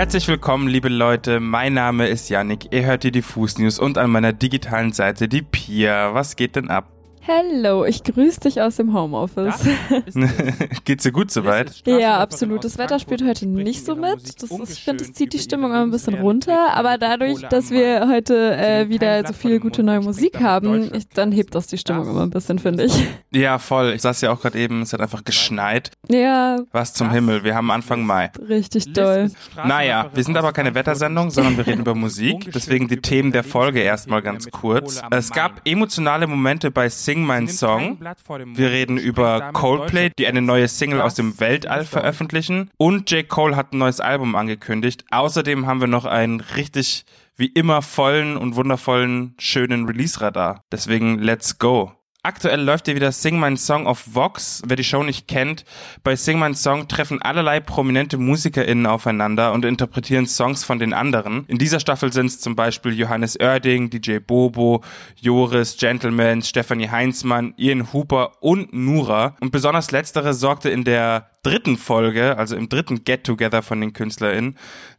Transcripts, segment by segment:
Herzlich willkommen, liebe Leute. Mein Name ist Yannick. Ihr hört die Diffus News und an meiner digitalen Seite die Pia. Was geht denn ab? Hello, ich grüße dich aus dem Homeoffice. Geht's dir gut soweit? Ja, absolut. Das Wetter spielt heute nicht so mit. Das ist, ich finde, es zieht die Stimmung immer ein bisschen runter. Aber dadurch, dass wir heute äh, wieder so viel gute neue Musik haben, ich, dann hebt das die Stimmung immer ein bisschen, finde ich. Ja, voll. Ich saß ja auch gerade eben, es hat einfach geschneit. Ja. Was zum Himmel, wir haben Anfang Mai. Richtig toll. Naja, wir sind aber keine Wettersendung, sondern wir reden über Musik. Deswegen die Themen der Folge erstmal ganz kurz. Es gab emotionale Momente bei Sing Sing Mein Song. Wir reden über Coldplay, die eine neue Single aus dem Weltall veröffentlichen. Und J. Cole hat ein neues Album angekündigt. Außerdem haben wir noch einen richtig, wie immer, vollen und wundervollen, schönen Release-Radar. Deswegen let's go. Aktuell läuft hier wieder Sing My Song auf Vox. Wer die Show nicht kennt, bei Sing My Song treffen allerlei prominente MusikerInnen aufeinander und interpretieren Songs von den anderen. In dieser Staffel sind es zum Beispiel Johannes Oerding, DJ Bobo, Joris, Gentleman, Stephanie Heinzmann, Ian Hooper und Nura. Und besonders letztere sorgte in der dritten Folge, also im dritten Get-Together von den KünstlerInnen,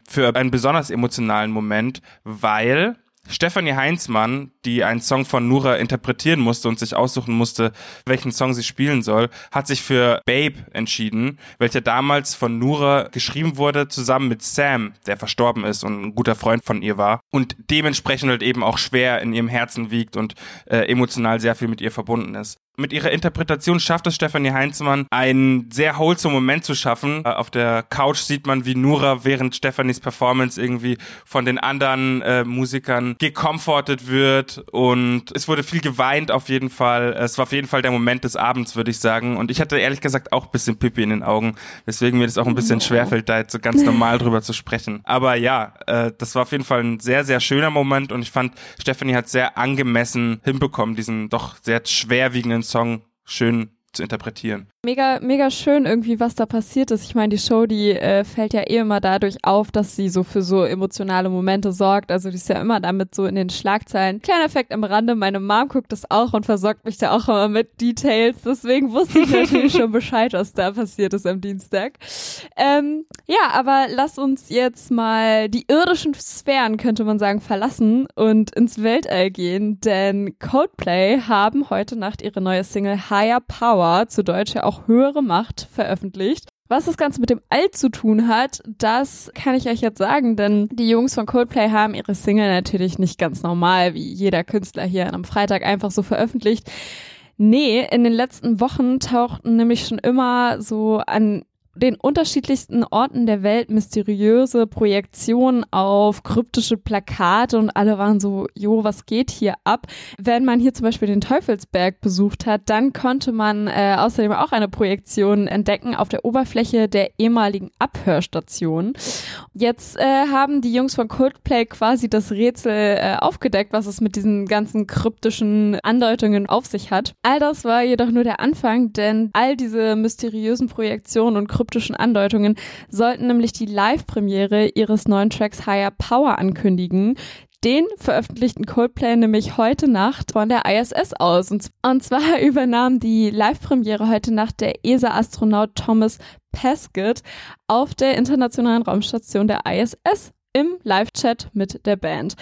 für einen besonders emotionalen Moment, weil Stefanie Heinzmann, die einen Song von Nura interpretieren musste und sich aussuchen musste, welchen Song sie spielen soll, hat sich für Babe entschieden, welcher damals von Nura geschrieben wurde, zusammen mit Sam, der verstorben ist und ein guter Freund von ihr war und dementsprechend halt eben auch schwer in ihrem Herzen wiegt und äh, emotional sehr viel mit ihr verbunden ist. Mit ihrer Interpretation schafft es Stefanie Heinzmann, einen sehr wholesome Moment zu schaffen. Äh, auf der Couch sieht man, wie Nura während Stefanis Performance irgendwie von den anderen äh, Musikern gecomfortet wird und es wurde viel geweint auf jeden Fall. Es war auf jeden Fall der Moment des Abends, würde ich sagen. Und ich hatte ehrlich gesagt auch ein bisschen Pippi in den Augen, weswegen mir das auch ein bisschen schwerfällt, da jetzt so ganz normal drüber zu sprechen. Aber ja, äh, das war auf jeden Fall ein sehr, sehr schöner Moment und ich fand, Stefanie hat sehr angemessen hinbekommen, diesen doch sehr schwerwiegenden Song schön zu interpretieren. Mega, mega schön irgendwie, was da passiert ist. Ich meine, die Show, die äh, fällt ja eh immer dadurch auf, dass sie so für so emotionale Momente sorgt. Also die ist ja immer damit so in den Schlagzeilen. Kleiner Effekt am Rande, meine Mom guckt das auch und versorgt mich da auch immer mit Details. Deswegen wusste ich natürlich schon Bescheid, was da passiert ist am Dienstag. Ähm, ja, aber lass uns jetzt mal die irdischen Sphären, könnte man sagen, verlassen und ins Weltall gehen. Denn Coldplay haben heute Nacht ihre neue Single Higher Power, zu Deutsch ja auch höhere Macht veröffentlicht. Was das Ganze mit dem All zu tun hat, das kann ich euch jetzt sagen, denn die Jungs von Coldplay haben ihre Single natürlich nicht ganz normal, wie jeder Künstler hier am Freitag einfach so veröffentlicht. Nee, in den letzten Wochen tauchten nämlich schon immer so an den unterschiedlichsten Orten der Welt mysteriöse Projektionen auf kryptische Plakate und alle waren so, jo, was geht hier ab? Wenn man hier zum Beispiel den Teufelsberg besucht hat, dann konnte man äh, außerdem auch eine Projektion entdecken auf der Oberfläche der ehemaligen Abhörstation. Jetzt äh, haben die Jungs von Coldplay quasi das Rätsel äh, aufgedeckt, was es mit diesen ganzen kryptischen Andeutungen auf sich hat. All das war jedoch nur der Anfang, denn all diese mysteriösen Projektionen und kryptischen Andeutungen sollten nämlich die Live-Premiere ihres neuen Tracks Higher Power ankündigen. Den veröffentlichten Coldplay nämlich heute Nacht von der ISS aus. Und, zwar übernahm die Live-Premiere heute Nacht der ESA-Astronaut Thomas Pesquet auf der internationalen Raumstation der ISS im Live-Chat mit der Band.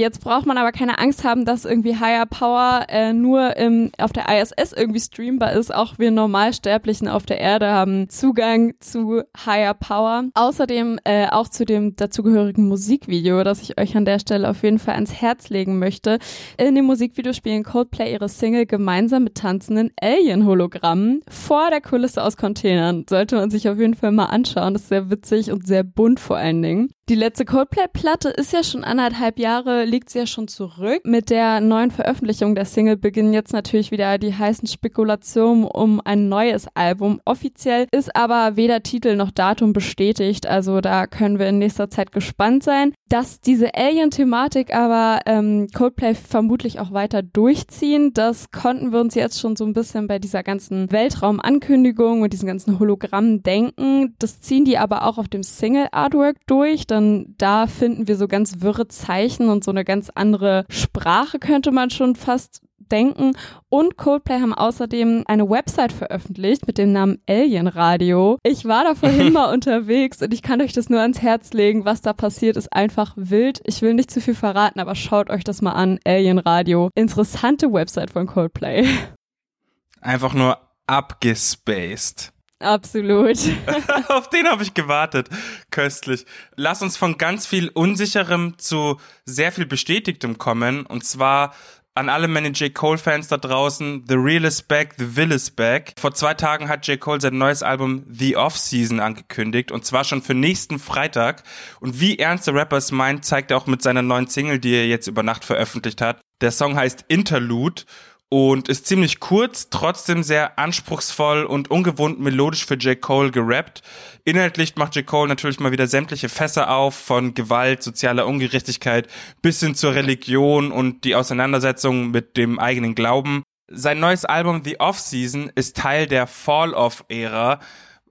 Jetzt braucht man aber keine Angst haben, dass irgendwie Higher Power äh, nur im, auf der ISS irgendwie streambar ist. Auch wir Normalsterblichen auf der Erde haben Zugang zu Higher Power. Außerdem äh, auch zu dem dazugehörigen Musikvideo, das ich euch an der Stelle auf jeden Fall ans Herz legen möchte. In dem Musikvideo spielen Coldplay ihre Single gemeinsam mit tanzenden Alien-Hologrammen vor der Kulisse aus Containern. Sollte man sich auf jeden Fall mal anschauen. Das ist sehr witzig und sehr bunt vor allen Dingen. Die letzte Coldplay-Platte ist ja schon anderthalb Jahre, liegt sie ja schon zurück. Mit der neuen Veröffentlichung der Single beginnen jetzt natürlich wieder die heißen Spekulationen um ein neues Album. Offiziell ist aber weder Titel noch Datum bestätigt, also da können wir in nächster Zeit gespannt sein. Dass diese Alien-Thematik aber ähm, Coldplay vermutlich auch weiter durchziehen, das konnten wir uns jetzt schon so ein bisschen bei dieser ganzen Weltraumankündigung und diesen ganzen Hologrammen denken. Das ziehen die aber auch auf dem Single-Artwork durch dann da finden wir so ganz wirre Zeichen und so eine ganz andere Sprache könnte man schon fast denken. Und Coldplay haben außerdem eine Website veröffentlicht mit dem Namen Alien Radio. Ich war da vorhin mal unterwegs und ich kann euch das nur ans Herz legen. Was da passiert, ist einfach wild. Ich will nicht zu viel verraten, aber schaut euch das mal an. Alien Radio. Interessante Website von Coldplay. Einfach nur abgespaced. Absolut. Auf den habe ich gewartet. Köstlich. Lass uns von ganz viel Unsicherem zu sehr viel Bestätigtem kommen. Und zwar an alle meine J. Cole-Fans da draußen, The Real is Back, The Will is Back. Vor zwei Tagen hat J. Cole sein neues Album The Off-Season angekündigt und zwar schon für nächsten Freitag. Und wie ernst der Rapper es meint, zeigt er auch mit seiner neuen Single, die er jetzt über Nacht veröffentlicht hat. Der Song heißt Interlude und ist ziemlich kurz, trotzdem sehr anspruchsvoll und ungewohnt melodisch für J. Cole gerappt. Inhaltlich macht J. Cole natürlich mal wieder sämtliche Fässer auf, von Gewalt, sozialer Ungerechtigkeit bis hin zur Religion und die Auseinandersetzung mit dem eigenen Glauben. Sein neues Album The Off-Season ist Teil der Fall-Off-Ära.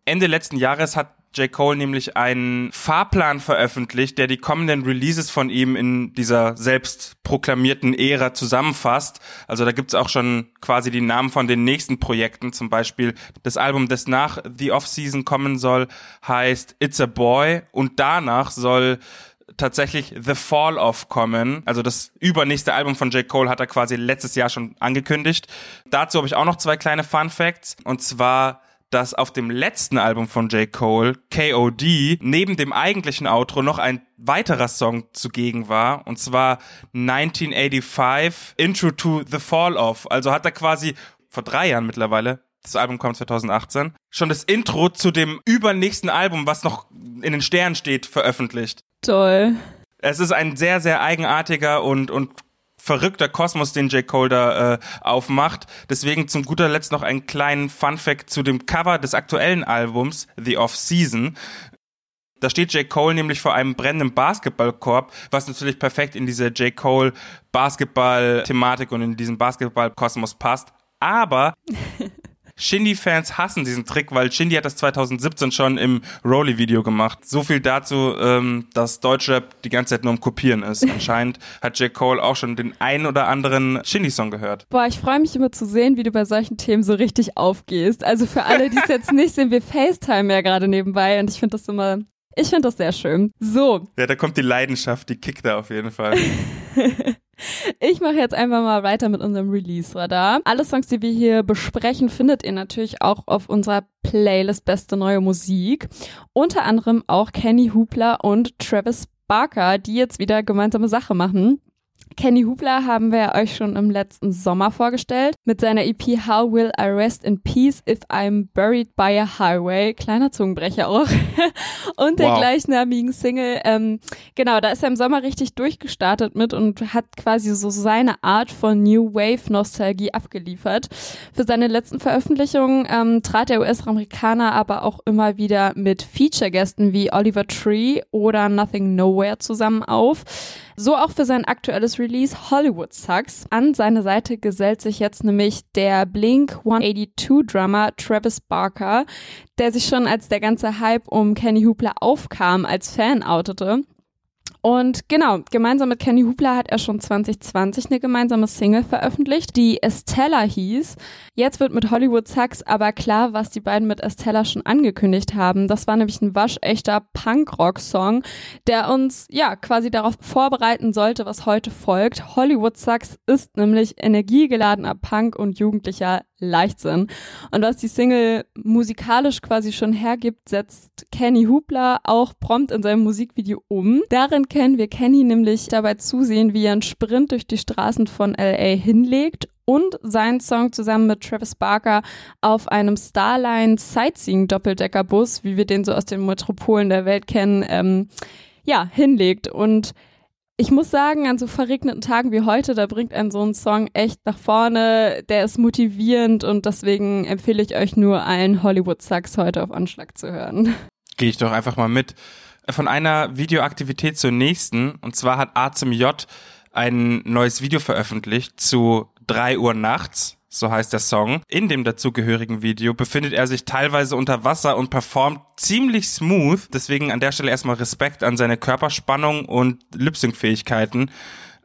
Ende letzten Jahres hat J. Cole nämlich einen Fahrplan veröffentlicht, der die kommenden Releases von ihm in dieser selbst proklamierten Ära zusammenfasst. Also da gibt's auch schon quasi die Namen von den nächsten Projekten. Zum Beispiel das Album, das nach The Off-Season kommen soll, heißt It's a Boy und danach soll tatsächlich The Fall Off kommen. Also das übernächste Album von J. Cole hat er quasi letztes Jahr schon angekündigt. Dazu habe ich auch noch zwei kleine Fun Facts. Und zwar dass auf dem letzten Album von J. Cole, KOD, neben dem eigentlichen Outro noch ein weiterer Song zugegen war, und zwar 1985, Intro to the Fall Off. Also hat er quasi vor drei Jahren mittlerweile, das Album kommt 2018, schon das Intro zu dem übernächsten Album, was noch in den Sternen steht, veröffentlicht. Toll. Es ist ein sehr, sehr eigenartiger und, und verrückter Kosmos, den J. Cole da äh, aufmacht. Deswegen zum guter Letzt noch einen kleinen Fun Fact zu dem Cover des aktuellen Albums, The Off Season. Da steht J. Cole nämlich vor einem brennenden Basketballkorb, was natürlich perfekt in diese J. Cole Basketball-Thematik und in diesen Basketball-Kosmos passt. Aber Shindy-Fans hassen diesen Trick, weil Shindy hat das 2017 schon im Rolly-Video gemacht. So viel dazu, ähm, dass Deutschrap die ganze Zeit nur am Kopieren ist. Anscheinend hat J. Cole auch schon den einen oder anderen Shindy-Song gehört. Boah, ich freue mich immer zu sehen, wie du bei solchen Themen so richtig aufgehst. Also für alle, die es jetzt nicht sehen, wir FaceTime ja gerade nebenbei und ich finde das immer ich finde das sehr schön. So. Ja, da kommt die Leidenschaft, die kickt da auf jeden Fall. Ich mache jetzt einfach mal weiter mit unserem Release-Radar. Alle Songs, die wir hier besprechen, findet ihr natürlich auch auf unserer Playlist Beste Neue Musik. Unter anderem auch Kenny Hoopla und Travis Barker, die jetzt wieder gemeinsame Sache machen. Kenny Hubler haben wir euch schon im letzten Sommer vorgestellt mit seiner EP How Will I Rest in Peace If I'm Buried by a Highway. Kleiner Zungenbrecher auch. und der wow. gleichnamigen Single. Ähm, genau, da ist er im Sommer richtig durchgestartet mit und hat quasi so seine Art von New Wave Nostalgie abgeliefert. Für seine letzten Veröffentlichungen ähm, trat der US-Amerikaner aber auch immer wieder mit Feature-Gästen wie Oliver Tree oder Nothing Nowhere zusammen auf. So auch für sein aktuelles Release Hollywood Sucks. An seine Seite gesellt sich jetzt nämlich der Blink 182 Drummer Travis Barker, der sich schon als der ganze Hype um Kenny Hoopla aufkam, als Fan outete. Und genau, gemeinsam mit Kenny Hubler hat er schon 2020 eine gemeinsame Single veröffentlicht, die Estella hieß. Jetzt wird mit Hollywood Sucks aber klar, was die beiden mit Estella schon angekündigt haben. Das war nämlich ein waschechter Punk-Rock-Song, der uns ja quasi darauf vorbereiten sollte, was heute folgt. Hollywood Sucks ist nämlich energiegeladener Punk und jugendlicher Leichtsinn. Und was die Single musikalisch quasi schon hergibt, setzt Kenny Hubler auch prompt in seinem Musikvideo um. Darin kennen wir Kenny nämlich dabei zusehen, wie er einen Sprint durch die Straßen von LA hinlegt und seinen Song zusammen mit Travis Barker auf einem Starline Sightseeing Doppeldeckerbus, wie wir den so aus den Metropolen der Welt kennen, ähm, ja, hinlegt. Und ich muss sagen, an so verregneten Tagen wie heute, da bringt einen so ein Song echt nach vorne. Der ist motivierend und deswegen empfehle ich euch nur allen Hollywood Sucks heute auf Anschlag zu hören. Gehe ich doch einfach mal mit. Von einer Videoaktivität zur nächsten. Und zwar hat A zum J ein neues Video veröffentlicht zu drei Uhr nachts so heißt der Song. In dem dazugehörigen Video befindet er sich teilweise unter Wasser und performt ziemlich smooth. Deswegen an der Stelle erstmal Respekt an seine Körperspannung und Lip-Sync-Fähigkeiten.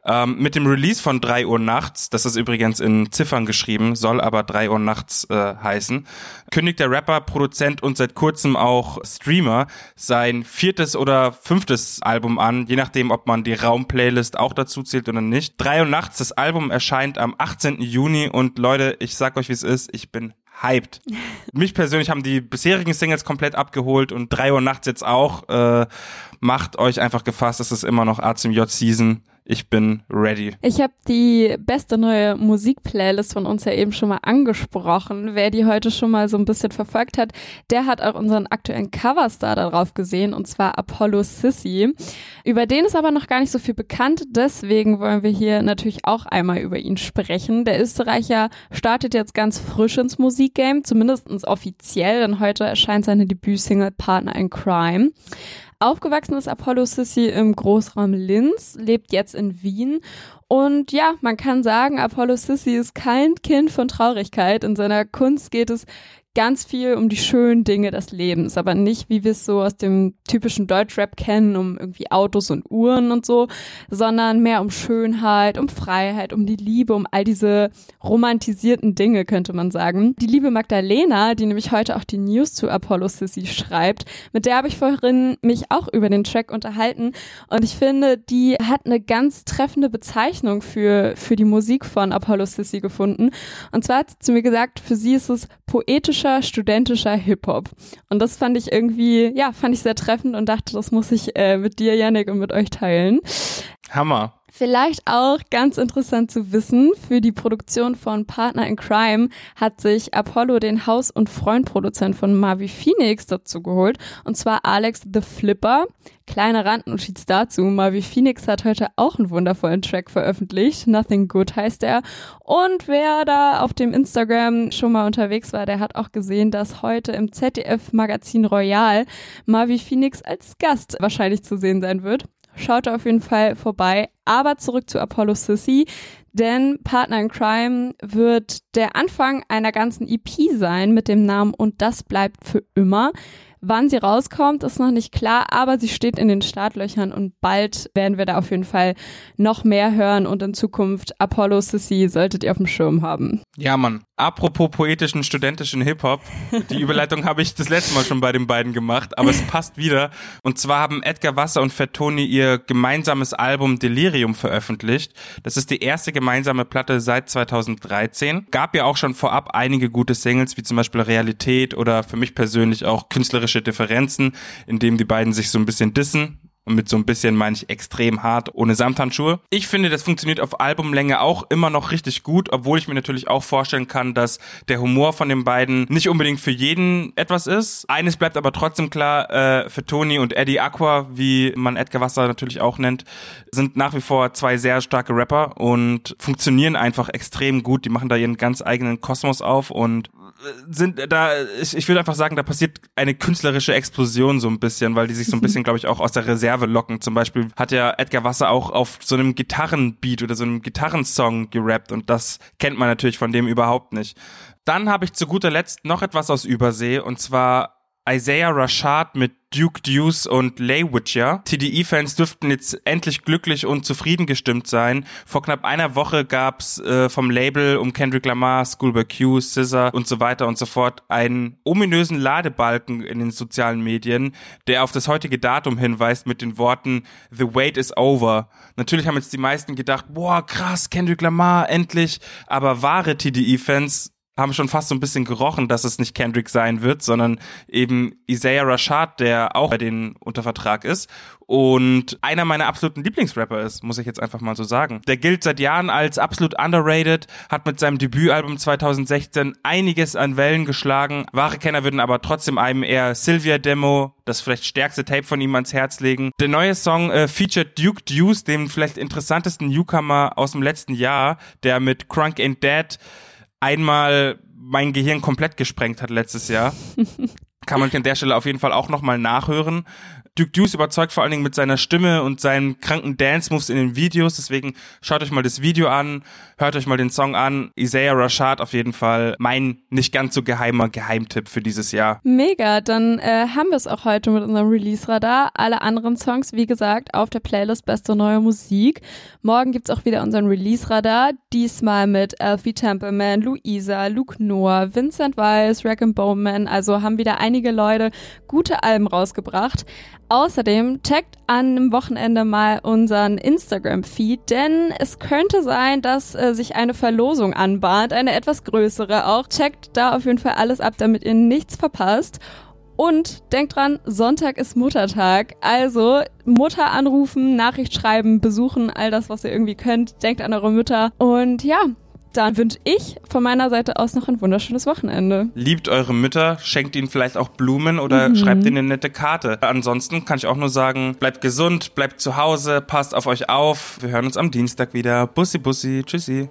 Ähm, mit dem Release von 3 Uhr nachts, das ist übrigens in Ziffern geschrieben, soll aber 3 Uhr nachts äh, heißen, kündigt der Rapper, Produzent und seit kurzem auch Streamer sein viertes oder fünftes Album an, je nachdem, ob man die Raumplaylist auch dazu zählt oder nicht. 3 Uhr nachts, das Album erscheint am 18. Juni und Leute, ich sag euch, wie es ist, ich bin hyped. Mich persönlich haben die bisherigen Singles komplett abgeholt und 3 Uhr nachts jetzt auch. Äh, macht euch einfach gefasst, es ist immer noch A zum J Season. Ich bin ready. Ich habe die beste neue Musikplaylist von uns ja eben schon mal angesprochen. Wer die heute schon mal so ein bisschen verfolgt hat, der hat auch unseren aktuellen Coverstar darauf gesehen, und zwar Apollo Sissy. Über den ist aber noch gar nicht so viel bekannt, deswegen wollen wir hier natürlich auch einmal über ihn sprechen. Der Österreicher startet jetzt ganz frisch ins Musikgame, zumindest offiziell, denn heute erscheint seine Debütsingle Partner in Crime. Aufgewachsen ist Apollo Sissy im Großraum Linz, lebt jetzt in Wien und ja, man kann sagen, Apollo Sissy ist kein Kind von Traurigkeit. In seiner Kunst geht es ganz viel um die schönen Dinge des Lebens, aber nicht, wie wir es so aus dem typischen Deutschrap kennen, um irgendwie Autos und Uhren und so, sondern mehr um Schönheit, um Freiheit, um die Liebe, um all diese romantisierten Dinge, könnte man sagen. Die liebe Magdalena, die nämlich heute auch die News zu Apollo Sissy schreibt, mit der habe ich vorhin mich auch über den Track unterhalten und ich finde, die hat eine ganz treffende Bezeichnung für, für die Musik von Apollo Sissy gefunden. Und zwar hat sie zu mir gesagt, für sie ist es poetisch typischer studentischer Hip-Hop. Und das fand ich irgendwie, ja, fand ich sehr treffend und dachte, das muss ich äh, mit dir, Yannick, und mit euch teilen. Hammer. Vielleicht auch ganz interessant zu wissen, für die Produktion von Partner in Crime hat sich Apollo den Haus- und Freundproduzent von Marvi Phoenix dazu geholt, und zwar Alex the Flipper. Kleine Randnotiz dazu, Marvi Phoenix hat heute auch einen wundervollen Track veröffentlicht, Nothing Good heißt er. Und wer da auf dem Instagram schon mal unterwegs war, der hat auch gesehen, dass heute im ZDF-Magazin Royal Marvi Phoenix als Gast wahrscheinlich zu sehen sein wird. Schaut auf jeden Fall vorbei. Aber zurück zu Apollo Sissy, denn Partner in Crime wird der Anfang einer ganzen EP sein mit dem Namen Und das bleibt für immer. Wann sie rauskommt, ist noch nicht klar, aber sie steht in den Startlöchern und bald werden wir da auf jeden Fall noch mehr hören und in Zukunft Apollo Sissy solltet ihr auf dem Schirm haben. Ja, Mann. Apropos poetischen studentischen Hip-Hop, die Überleitung habe ich das letzte Mal schon bei den beiden gemacht, aber es passt wieder. Und zwar haben Edgar Wasser und Fettoni ihr gemeinsames Album Delirium veröffentlicht. Das ist die erste gemeinsame Platte seit 2013. Gab ja auch schon vorab einige gute Singles, wie zum Beispiel Realität oder für mich persönlich auch künstlerische Differenzen, in dem die beiden sich so ein bisschen dissen. Und mit so ein bisschen meine ich extrem hart, ohne Samthandschuhe. Ich finde, das funktioniert auf Albumlänge auch immer noch richtig gut, obwohl ich mir natürlich auch vorstellen kann, dass der Humor von den beiden nicht unbedingt für jeden etwas ist. Eines bleibt aber trotzdem klar, äh, für Tony und Eddie Aqua, wie man Edgar Wasser natürlich auch nennt, sind nach wie vor zwei sehr starke Rapper und funktionieren einfach extrem gut. Die machen da ihren ganz eigenen Kosmos auf und sind da, ich, ich würde einfach sagen, da passiert eine künstlerische Explosion so ein bisschen, weil die sich so ein bisschen, glaube ich, auch aus der Reserve locken. Zum Beispiel hat ja Edgar Wasser auch auf so einem Gitarrenbeat oder so einem Gitarrensong gerappt und das kennt man natürlich von dem überhaupt nicht. Dann habe ich zu guter Letzt noch etwas aus Übersee und zwar Isaiah Rashad mit Duke Deuce und Lay Witcher. TDE-Fans dürften jetzt endlich glücklich und zufrieden gestimmt sein. Vor knapp einer Woche gab's äh, vom Label um Kendrick Lamar, Schoolboy Q, Scissor und so weiter und so fort einen ominösen Ladebalken in den sozialen Medien, der auf das heutige Datum hinweist mit den Worten The wait is over. Natürlich haben jetzt die meisten gedacht, boah, krass, Kendrick Lamar, endlich. Aber wahre TDE-Fans haben schon fast so ein bisschen gerochen, dass es nicht Kendrick sein wird, sondern eben Isaiah Rashad, der auch bei denen unter Vertrag ist und einer meiner absoluten Lieblingsrapper ist, muss ich jetzt einfach mal so sagen. Der gilt seit Jahren als absolut underrated, hat mit seinem Debütalbum 2016 einiges an Wellen geschlagen. Wahre Kenner würden aber trotzdem einem eher Sylvia Demo, das vielleicht stärkste Tape von ihm ans Herz legen. Der neue Song äh, featured Duke Deuce, dem vielleicht interessantesten Newcomer aus dem letzten Jahr, der mit Crunk Ain't Dead einmal mein Gehirn komplett gesprengt hat letztes Jahr. Kann man an der Stelle auf jeden Fall auch nochmal nachhören. Duke Deuce überzeugt vor allen Dingen mit seiner Stimme und seinen kranken Dance-Moves in den Videos. Deswegen schaut euch mal das Video an, hört euch mal den Song an. Isaiah Rashad auf jeden Fall mein nicht ganz so geheimer Geheimtipp für dieses Jahr. Mega, dann äh, haben wir es auch heute mit unserem Release-Radar. Alle anderen Songs, wie gesagt, auf der Playlist Beste Neue Musik. Morgen gibt's auch wieder unseren Release-Radar. Diesmal mit Alfie Templeman, Luisa, Luke Noah, Vincent Weiss, Rack Bowman. Also haben wieder einige Leute gute Alben rausgebracht. Außerdem checkt an dem Wochenende mal unseren Instagram-Feed, denn es könnte sein, dass äh, sich eine Verlosung anbahnt, eine etwas größere auch. Checkt da auf jeden Fall alles ab, damit ihr nichts verpasst. Und denkt dran, Sonntag ist Muttertag. Also Mutter anrufen, Nachricht schreiben, besuchen, all das, was ihr irgendwie könnt. Denkt an eure Mütter. Und ja, dann wünsche ich von meiner Seite aus noch ein wunderschönes Wochenende. Liebt eure Mütter, schenkt ihnen vielleicht auch Blumen oder mhm. schreibt ihnen eine nette Karte. Ansonsten kann ich auch nur sagen, bleibt gesund, bleibt zu Hause, passt auf euch auf. Wir hören uns am Dienstag wieder. Bussi, bussi, tschüssi.